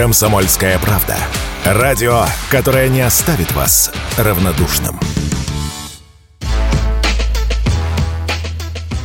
Комсомольская правда. Радио, которое не оставит вас равнодушным.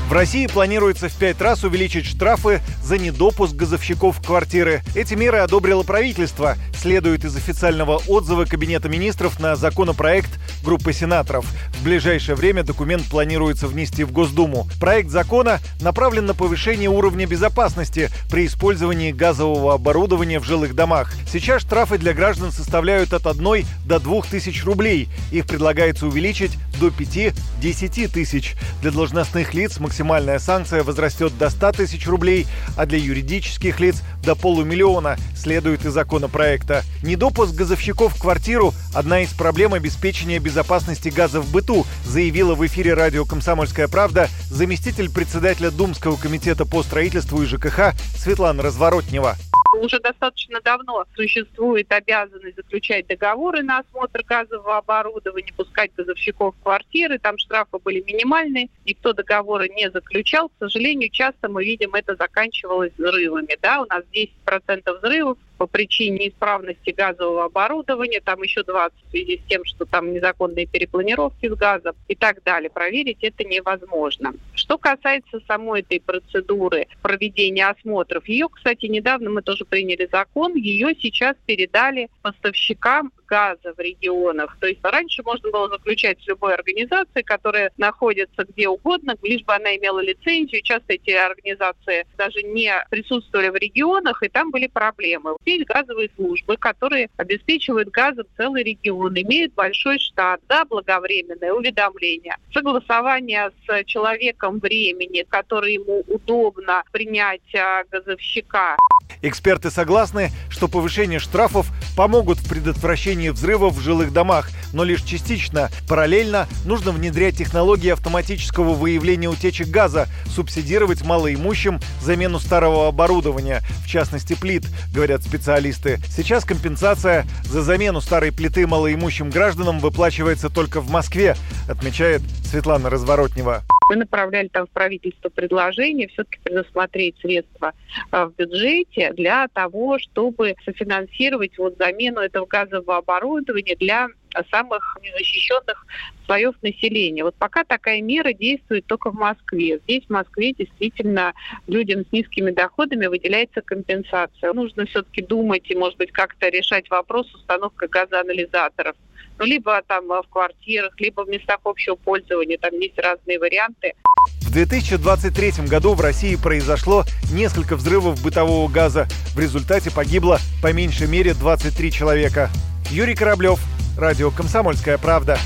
В России планируется в пять раз увеличить штрафы за недопуск газовщиков в квартиры. Эти меры одобрило правительство, следует из официального отзыва Кабинета министров на законопроект группы сенаторов. Ближайшее время документ планируется внести в Госдуму. Проект закона направлен на повышение уровня безопасности при использовании газового оборудования в жилых домах. Сейчас штрафы для граждан составляют от 1 до 2 тысяч рублей. Их предлагается увеличить до 5-10 тысяч. Для должностных лиц максимальная санкция возрастет до 100 тысяч рублей, а для юридических лиц до полумиллиона, следует из законопроекта. Недопуск газовщиков в квартиру – одна из проблем обеспечения безопасности газа в быту, заявила в эфире радио «Комсомольская правда» заместитель председателя Думского комитета по строительству и ЖКХ Светлана Разворотнева уже достаточно давно существует обязанность заключать договоры на осмотр газового оборудования, пускать газовщиков в квартиры. Там штрафы были минимальные, никто договоры не заключал. К сожалению, часто мы видим, это заканчивалось взрывами. Да? У нас 10% взрывов по причине неисправности газового оборудования, там еще 20 в связи с тем, что там незаконные перепланировки с газом и так далее. Проверить это невозможно. Что касается самой этой процедуры проведения осмотров, ее, кстати, недавно мы тоже приняли закон, ее сейчас передали поставщикам газа в регионах. То есть раньше можно было заключать с любой организацией, которая находится где угодно, лишь бы она имела лицензию. Часто эти организации даже не присутствовали в регионах, и там были проблемы. Есть газовые службы, которые обеспечивают газом целый регион, имеют большой штат, заблаговременное уведомление, согласование с человеком времени, который ему удобно принять а, газовщика. Эксперты согласны, что повышение штрафов помогут в предотвращении взрывов в жилых домах, но лишь частично. Параллельно нужно внедрять технологии автоматического выявления утечек газа, субсидировать малоимущим замену старого оборудования, в частности плит, говорят специалисты. Сейчас компенсация за замену старой плиты малоимущим гражданам выплачивается только в Москве, отмечает Светлана Разворотнева. Мы направляли там в правительство предложение все-таки предусмотреть средства а, в бюджете для того, чтобы софинансировать вот замену этого газового оборудования для самых незащищенных слоев населения. Вот пока такая мера действует только в Москве. Здесь, в Москве, действительно людям с низкими доходами выделяется компенсация. Нужно все-таки думать и, может быть, как-то решать вопрос установкой газоанализаторов ну, либо там в квартирах, либо в местах общего пользования. Там есть разные варианты. В 2023 году в России произошло несколько взрывов бытового газа. В результате погибло по меньшей мере 23 человека. Юрий Кораблев, Радио «Комсомольская правда».